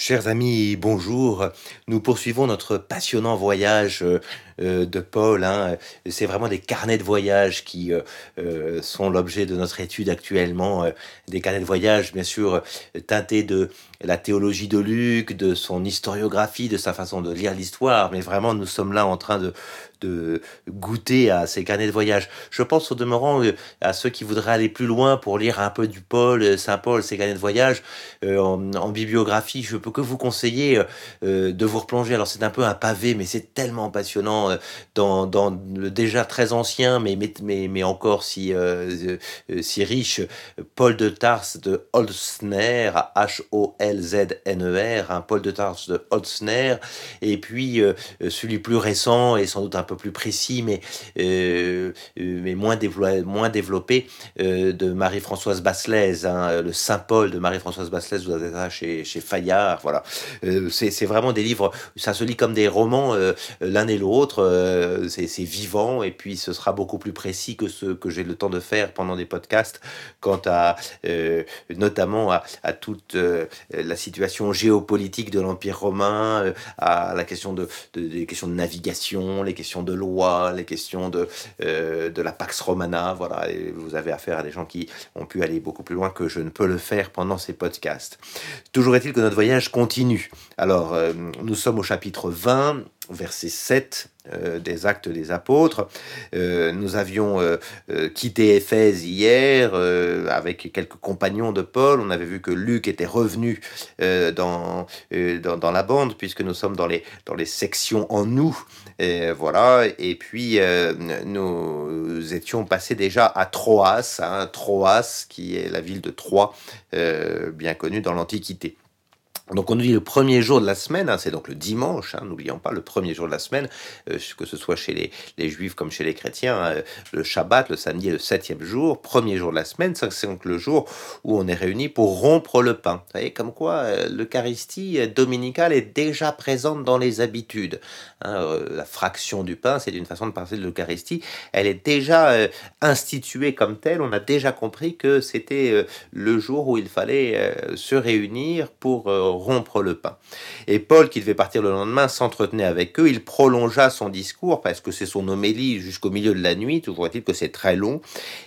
Chers amis, bonjour. Nous poursuivons notre passionnant voyage euh, de Paul. Hein. C'est vraiment des carnets de voyage qui euh, sont l'objet de notre étude actuellement. Des carnets de voyage, bien sûr, teintés de la théologie de Luc, de son historiographie, de sa façon de lire l'histoire. Mais vraiment, nous sommes là en train de, de goûter à ces carnets de voyage. Je pense au demeurant à ceux qui voudraient aller plus loin pour lire un peu du Paul, Saint-Paul, ces carnets de voyage en, bibliographie. Je peux que vous conseiller euh, de vous replonger. Alors c'est un peu un pavé, mais c'est tellement passionnant euh, dans, le déjà très ancien, mais, mais, mais, encore si, euh, si riche, Paul de Tars de Holzner, H-O-L-Z-N-E-R, hein, Paul de Tars de Holzner, et puis celui plus récent et sans doute un peu plus précis, mais, mais moins, développé, moins développé, de Marie-Françoise Basselès, hein, le Saint-Paul de Marie-Françoise Basselès, vous avez ça chez, chez Fayard, voilà. Euh, c'est vraiment des livres, ça se lit comme des romans euh, l'un et l'autre. Euh, c'est vivant et puis ce sera beaucoup plus précis que ce que j'ai le temps de faire pendant des podcasts quant à notamment à, toute la situation géopolitique de l'Empire romain, à la question de, des questions de navigation, les questions de loi, les questions de, de la Pax Romana. Voilà, vous avez affaire à des gens qui ont pu aller beaucoup plus loin que je ne peux le faire pendant ces podcasts. Toujours est-il que notre voyage continue. Alors, euh, nous sommes au chapitre 20, verset 7 euh, des Actes des Apôtres. Euh, nous avions quitté Éphèse hier avec quelques compagnons de Paul. On avait vu que Luc était revenu dans, la bande, puisque nous sommes dans les, dans les sections en nous. Et voilà. Et puis, nous étions passés déjà à Troas, hein, Troas, qui est la ville de Troie, bien connue dans l'Antiquité. Donc on nous dit le premier jour de la semaine, hein, c'est donc le dimanche, hein, n'oublions pas le premier jour de la semaine, euh, que ce soit chez les, juifs comme chez les chrétiens, hein, le Shabbat, le samedi est le septième jour, premier jour de la semaine, c'est donc le jour où on est réunis pour rompre le pain. Vous voyez, comme quoi euh, l'Eucharistie dominicale est déjà présente dans les habitudes. Euh, la fraction du pain, c'est une façon de parler de l'Eucharistie, elle est déjà instituée comme telle, on a déjà compris que c'était le jour où il fallait se réunir pour rompre le pain. Et Paul, qui devait partir le lendemain, s'entretenait avec eux. Il prolongea son discours parce que c'est son homélie jusqu'au milieu de la nuit. Toujours est-il que c'est très long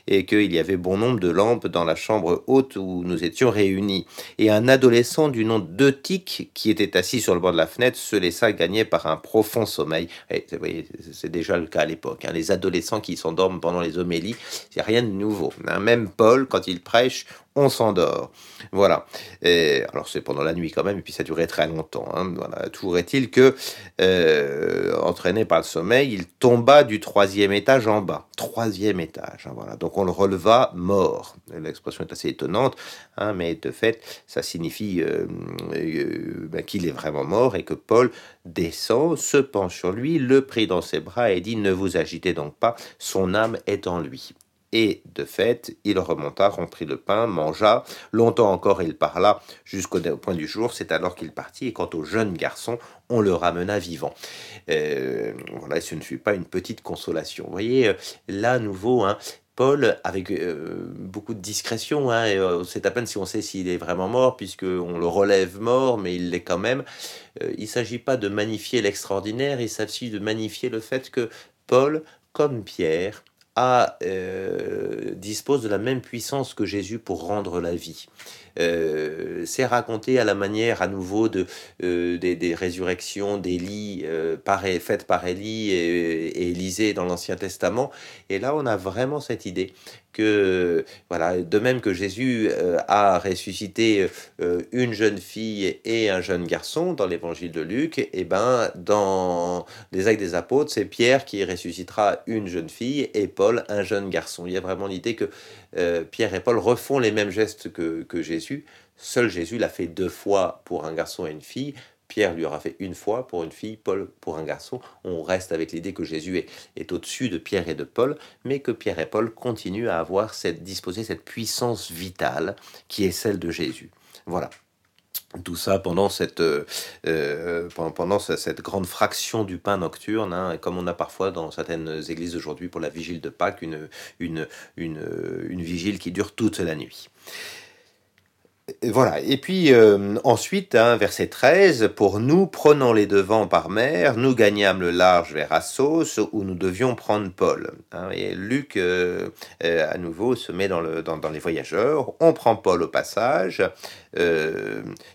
et qu'il y avait bon nombre de lampes dans la chambre haute où nous étions réunis. Et un adolescent du nom d'Eutique, qui était assis sur le bord de la fenêtre, se laissa gagner par un profond sommeil. C'est déjà le cas à l'époque. Hein. Les adolescents qui s'endorment pendant les homélies, c'est rien de nouveau. Hein. Même Paul, quand il prêche, on s'endort. Voilà. Et, alors c'est pendant la nuit quand même, et puis ça durait très longtemps. Hein. Voilà. Toujours est-il que, euh, entraîné par le sommeil, il tomba du troisième étage en bas. Troisième étage. Hein, voilà. Donc on le releva mort. L'expression est assez étonnante, hein, mais de fait, ça signifie euh, euh, ben, qu'il est vraiment mort et que Paul descend, se penche sur lui, le prit dans ses bras et dit Ne vous agitez donc pas, son âme est en lui. Et de fait, il remonta, romprit le pain, mangea. Longtemps encore il parla jusqu'au point du jour. C'est alors qu'il partit. Et quant au jeune garçon, on le ramena vivant. Euh, voilà, ce ne fut pas une petite consolation. Vous voyez, euh, là, nouveau, hein, Paul, avec euh, beaucoup de discrétion, hein, c'est à peine si on sait s'il est vraiment mort, puisqu'on le relève mort, mais il l'est quand même. il ne s'agit pas de magnifier l'extraordinaire, il s'agit de magnifier le fait que Paul, comme Pierre, euh, dispose de la même puissance que Jésus pour rendre la vie. Euh, c'est raconté à la manière à nouveau de, euh, des, résurrections d'Élie faites par Élie et, et Élisée dans l'Ancien Testament. Et là, on a vraiment cette idée que, voilà, de même que Jésus a ressuscité une jeune fille et un jeune garçon dans l'évangile de Luc, et eh ben dans les actes des apôtres, c'est Pierre qui ressuscitera une jeune fille et Paul un jeune garçon. Il y a vraiment l'idée que Pierre et Paul refont les mêmes gestes que, que Jésus Seul Jésus l'a fait deux fois pour un garçon et une fille. Pierre lui aura fait une fois pour une fille, Paul pour un garçon. On reste avec l'idée que Jésus est, au-dessus de Pierre et de Paul, mais que Pierre et Paul continuent à avoir cette disposer cette puissance vitale qui est celle de Jésus. Voilà. Tout ça pendant cette, euh, euh, pendant cette grande fraction du pain nocturne, hein, comme on a parfois dans certaines églises aujourd'hui pour la vigile de Pâques, une, une, une, une vigile qui dure toute la nuit. Voilà. Et puis euh, ensuite, hein, verset 13, pour nous, prenant les devants par mer, nous gagnâmes le large vers Assos, où nous devions prendre Paul. Hein. et Luc, euh, euh, à nouveau, se met dans, le, dans, les voyageurs. On prend Paul au passage,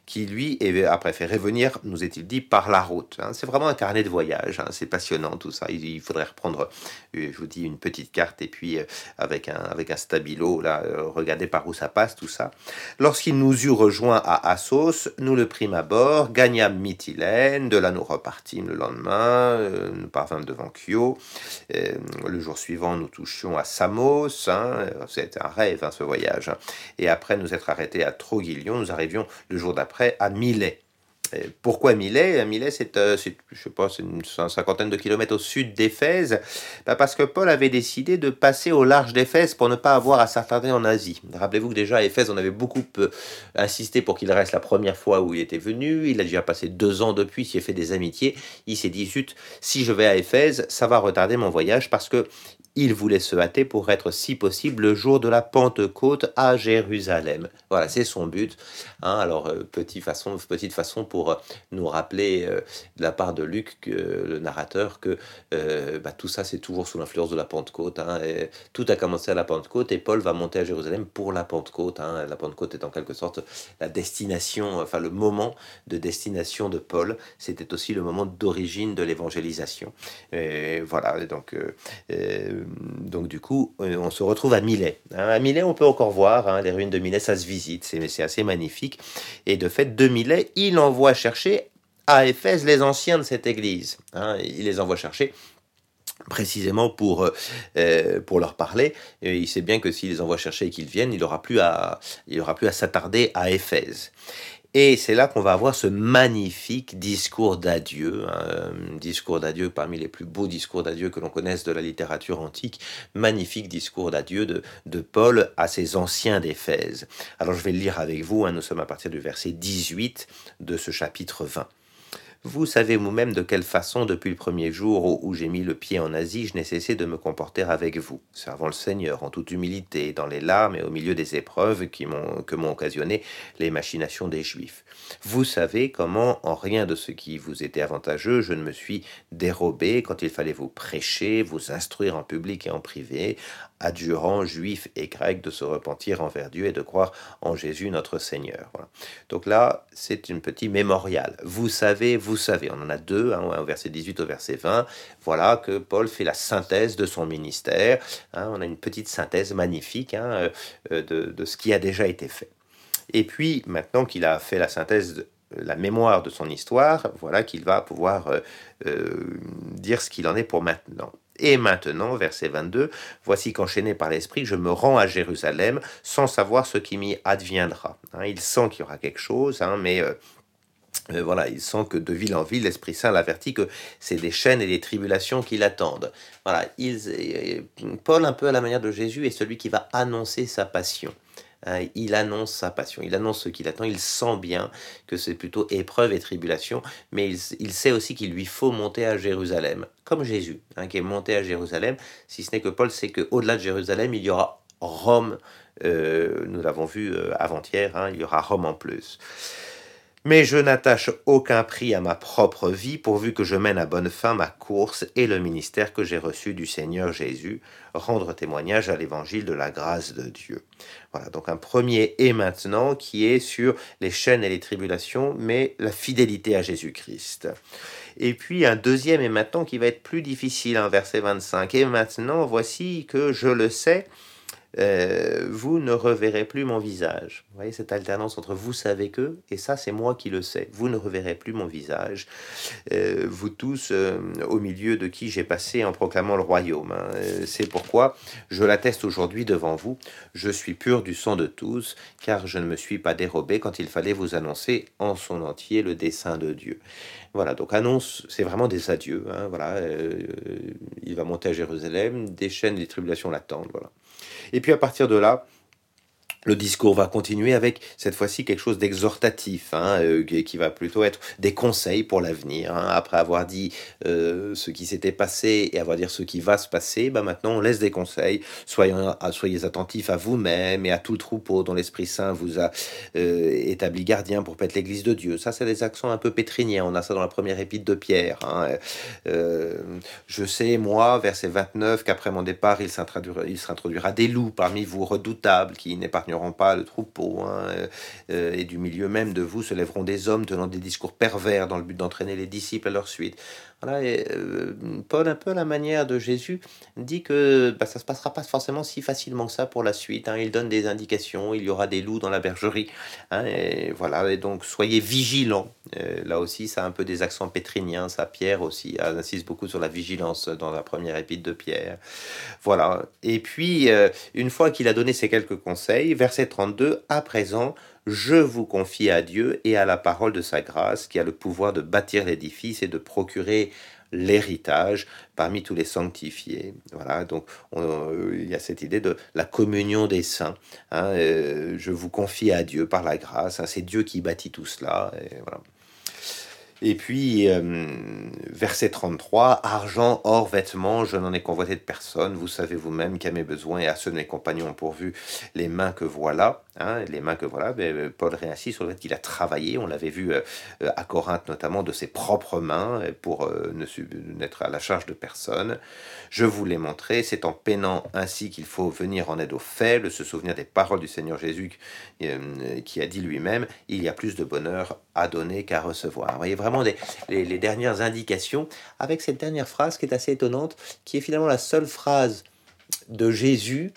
qui lui a préféré venir, nous est-il dit, par la route. Hein. C'est vraiment un carnet de voyage. C'est passionnant tout ça. Il, faudrait reprendre, je vous dis, une petite carte et puis avec, un, avec un stabilo, là, regarder par où ça passe, tout ça. Lorsqu'il nous eut rejoint à Assos, nous le prîmes à bord, gagnâmes Mytilène, de là nous repartîmes le lendemain, euh, nous parvînmes devant Kyo. Euh, le jour suivant, nous touchions à Samos, hein, c'était un rêve hein, ce voyage. Hein. Et après nous être arrêtés à Troguilion, nous arrivions le jour d'après à Milet. Pourquoi Milet Milet, euh, c'est, je pas, c'est une cinquantaine de kilomètres au sud d'Éphèse, bah, parce que Paul avait décidé de passer au large d'Éphèse pour ne pas avoir à s'attarder en Asie. Rappelez-vous que déjà à Éphèse, on avait beaucoup euh, insisté pour qu'il reste la première fois où il était venu. Il a déjà passé deux ans depuis, il s'est fait des amitiés. Il s'est dit, zut, si je vais à Éphèse, ça va retarder mon voyage parce que il voulait se hâter pour être, si possible, le jour de la Pentecôte à Jérusalem. Voilà, c'est son but. Hein. alors, euh, petite, façon, petite façon pour euh, nous rappeler euh, de la part de Luc, le narrateur, que bah, tout ça, c'est toujours sous l'influence de la Pentecôte. Hein. tout a commencé à la Pentecôte et Paul va monter à Jérusalem pour la Pentecôte. Hein. La Pentecôte est en quelque sorte la destination, enfin le moment de destination de Paul. C'était aussi le moment d'origine de l'évangélisation. Voilà, donc donc du coup, euh, on se retrouve à Milet. Hein, à Milet, on peut encore voir hein, les ruines de Milet, ça se visite, c'est assez magnifique. Et de fait, de Milet, il envoie chercher à Éphèse les anciens de cette église. Hein. il les envoie chercher précisément pour, euh, euh, pour leur parler. Et il sait bien que s'il les envoie chercher et qu'ils viennent, il n'aura plus à, il plus à s'attarder à Éphèse. Et c'est là qu'on va avoir ce magnifique discours d'adieu, un discours d'adieu parmi les plus beaux discours d'adieu que l'on connaisse de la littérature antique, magnifique discours d'adieu de, de, Paul à ses anciens d'Éphèse. Alors je vais le lire avec vous, hein, nous sommes à partir du verset 18 de ce chapitre 20. Vous savez vous-même de quelle façon, depuis le premier jour où j'ai mis le pied en Asie, je n'ai cessé de me comporter avec vous, servant le Seigneur en toute humilité, dans les larmes et au milieu des épreuves qui que m'ont occasionné les machinations des Juifs. Vous savez comment, en rien de ce qui vous était avantageux, je ne me suis dérobé quand il fallait vous prêcher, vous instruire en public et en privé, adjurant juifs et grecs de se repentir envers Dieu et de croire en Jésus notre Seigneur. Donc là, c'est une petite mémorial. Vous savez, vous savez, on en a deux, hein, au verset 18 au verset 20. Voilà que Paul fait la synthèse de son ministère. Hein. on a une petite synthèse magnifique hein, euh, de, ce qui a déjà été fait. Et puis, maintenant qu'il a fait la synthèse de, la mémoire de son histoire, voilà qu'il va pouvoir euh, euh, dire ce qu'il en est pour maintenant. Et maintenant, verset 22, voici qu'enchaîné par l'Esprit, je me rends à Jérusalem sans savoir ce qui m'y adviendra. Il sent qu'il y aura quelque chose, mais euh, euh, voilà, il sent que de ville en ville, l'Esprit Saint l'avertit que c'est des chaînes et des tribulations qui l'attendent. Voilà, il, Paul, un peu à la manière de Jésus, est celui qui va annoncer sa passion. Hein, il annonce sa passion, il annonce ce qu'il attend, il sent bien que c'est plutôt épreuve et tribulation, mais il, sait aussi qu'il lui faut monter à Jérusalem, comme Jésus, hein, qui est monté à Jérusalem, si ce n'est que Paul sait qu'au-delà de Jérusalem, il y aura Rome, euh, nous l'avons vu euh, avant-hier, hein, il y aura Rome en plus. Mais je n'attache aucun prix à ma propre vie pourvu que je mène à bonne fin ma course et le ministère que j'ai reçu du Seigneur Jésus, rendre témoignage à l'évangile de la grâce de Dieu. Voilà, donc un premier et maintenant qui est sur les chaînes et les tribulations, mais la fidélité à Jésus-Christ. Et puis un deuxième et maintenant qui va être plus difficile, un verset 25. Et maintenant, voici que je le sais, euh, vous ne reverrez plus mon visage. Vous voyez cette alternance entre vous savez que et ça c'est moi qui le sais. Vous ne reverrez plus mon visage. Euh, vous tous euh, au milieu de qui j'ai passé en proclamant le royaume. Hein. C'est pourquoi je l'atteste aujourd'hui devant vous. Je suis pur du sang de tous car je ne me suis pas dérobé quand il fallait vous annoncer en son entier le dessein de Dieu. Voilà, donc annonce, c'est vraiment des adieux. Hein, voilà, il va monter à Jérusalem, des chaînes, tribulations l'attendent. Voilà. Et puis à partir de là, le discours va continuer avec cette fois-ci quelque chose d'exhortatif, hein, euh, qui va plutôt être des conseils pour l'avenir. Hein. Après avoir dit euh, ce qui s'était passé et avoir dit ce qui va se passer, bah maintenant on laisse des conseils. Soyez, soyez attentifs à vous-même et à tout le troupeau dont l'Esprit Saint vous a euh, établi gardien pour être l'Église de Dieu. Ça, c'est des accents un peu pétriniens. On a ça dans la première épître de Pierre. Hein. je sais, moi, verset 29, qu'après mon départ, il s'introduira des loups parmi vous redoutables qui n'épargneront pas le troupeau, hein, euh, euh, et du milieu même de vous se lèveront des hommes tenant des discours pervers dans le but d'entraîner les disciples à leur suite. Voilà, et, euh, Paul, un peu à la manière de Jésus, dit que bah, ça se passera pas forcément si facilement que ça pour la suite. Hein. Il donne des indications, il y aura des loups dans la bergerie. Hein, et voilà, et donc soyez vigilants. là aussi, ça a un peu des accents pétriniens. Ça, Pierre aussi insiste beaucoup sur la vigilance dans la première épître de Pierre. Voilà. Et puis, une fois qu'il a donné ces quelques conseils, verset 32, à présent, je vous confie à Dieu et à la parole de sa grâce qui a le pouvoir de bâtir l'édifice et de procurer l'héritage parmi tous les sanctifiés. Voilà, donc il y a cette idée de la communion des saints. Hein, euh, je vous confie à Dieu par la grâce. Hein, c'est Dieu qui bâtit tout cela. Et puis, euh, verset 33, argent, or, vêtements, je n'en ai convoité de personne. Vous savez vous-même qu'à mes besoins et à ceux de mes compagnons pourvu les mains que voilà. Hein, les mains que voilà. Mais euh, Paul réinsiste sur le fait qu'il a travaillé. On l'avait vu euh, à Corinthe notamment de ses propres mains pour ne n'être à la charge de personne. Je vous l'ai montré. C'est en peinant ainsi qu'il faut venir en aide aux faibles, se souvenir des paroles du Seigneur Jésus qui a dit lui-même il y a plus de bonheur à donner qu'à recevoir. Vous voyez vraiment les, dernières indications, avec cette dernière phrase qui est assez étonnante, qui est finalement la seule phrase de Jésus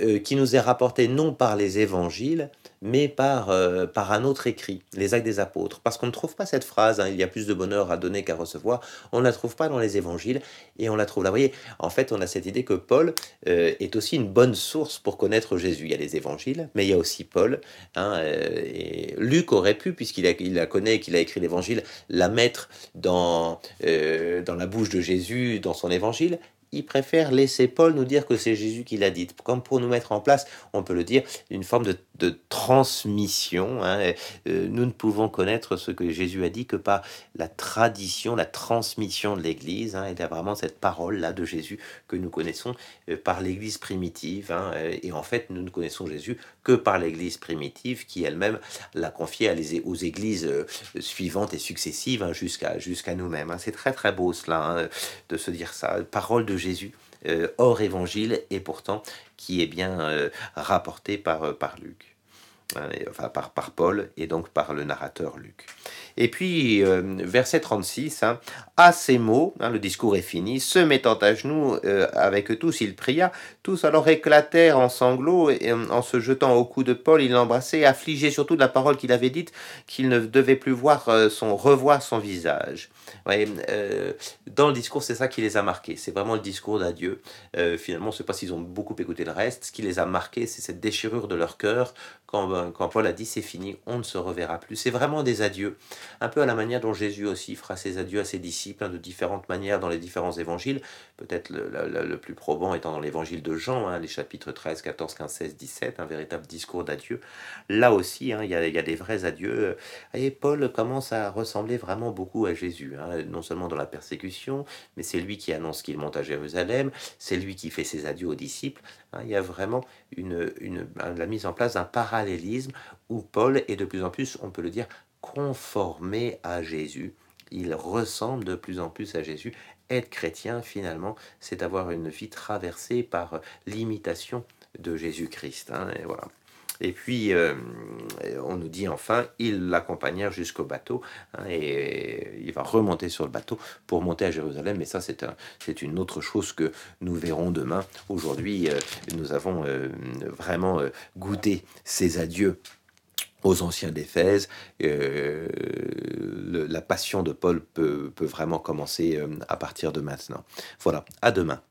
euh, qui nous est rapportée non par les évangiles, mais par, euh, par un autre écrit, les actes des apôtres. Parce qu'on ne trouve pas cette phrase, hein, il y a plus de bonheur à donner qu'à recevoir, on ne la trouve pas dans les évangiles, et on la trouve là. Vous voyez, en fait, on a cette idée que Paul euh, est aussi une bonne source pour connaître Jésus. Il y a les évangiles, mais il y a aussi Paul. Hein, et Luc aurait pu, puisqu'il il la connaît, qu'il a écrit l'évangile, la mettre dans, dans la bouche de Jésus, dans son évangile, il préfère laisser Paul nous dire que c'est Jésus qui l'a dit. Comme pour nous mettre en place, on peut le dire, une forme de, transmission. Hein. Euh, nous ne pouvons connaître ce que Jésus a dit que par la tradition, la transmission de l'Église. Hein. Il y a vraiment cette parole-là de Jésus que nous connaissons euh, par l'Église primitive. Hein. Et en fait, nous ne connaissons Jésus que par l'Église primitive qui elle-même l'a confié aux Églises euh, suivantes et successives jusqu'à jusqu'à nous-mêmes. C'est très très beau cela de se dire ça. Parole de Jésus euh, hors évangile et pourtant qui est bien euh, rapporté par, euh, par Luc, hein, enfin par, Paul et donc par le narrateur Luc. Et puis, verset 36, hein, à ces mots, hein, le discours est fini, se mettant à genoux avec tous, il pria, tous alors éclatèrent en sanglots, et en se jetant au cou de Paul, il l'embrassait, affligé surtout de la parole qu'il avait dite, qu'il ne devait plus voir son, revoir son visage. Euh, dans le discours, c'est ça qui les a marqués. C'est vraiment le discours d'adieu. Euh, finalement, je ne sais pas s'ils ont beaucoup écouté le reste. Ce qui les a marqués, c'est cette déchirure de leur cœur quand, euh, quand Paul a dit c'est fini, on ne se reverra plus. C'est vraiment des adieux. Un peu à la manière dont Jésus aussi fera ses adieux à ses disciples, hein, de différentes manières dans les différents évangiles. Peut-être le, plus probant étant dans l'évangile de Jean, hein, les chapitres 13, 14, 15, 16, 17, un véritable discours d'adieu. Là aussi, hein, il y, a, des vrais adieux. Et Paul commence à ressembler vraiment beaucoup à Jésus. Non seulement dans la persécution, mais c'est lui qui annonce qu'il monte à Jérusalem, c'est lui qui fait ses adieux aux disciples. Il y a vraiment la mise en place d'un parallélisme où Paul est de plus en plus, on peut le dire, conformé à Jésus. Il ressemble de plus en plus à Jésus. Être chrétien, finalement, c'est avoir une vie traversée par l'imitation de Jésus-Christ. Hein, et voilà. Et puis, euh, on nous dit enfin, ils l'accompagnèrent jusqu'au bateau, hein, et il va remonter sur le bateau pour monter à Jérusalem. Mais ça, c'est une autre chose que nous verrons demain. Aujourd'hui, euh, nous avons euh, vraiment goûté ces adieux aux anciens d'Éphèse. la passion de Paul peut, peut vraiment commencer à partir de maintenant. Voilà, à demain.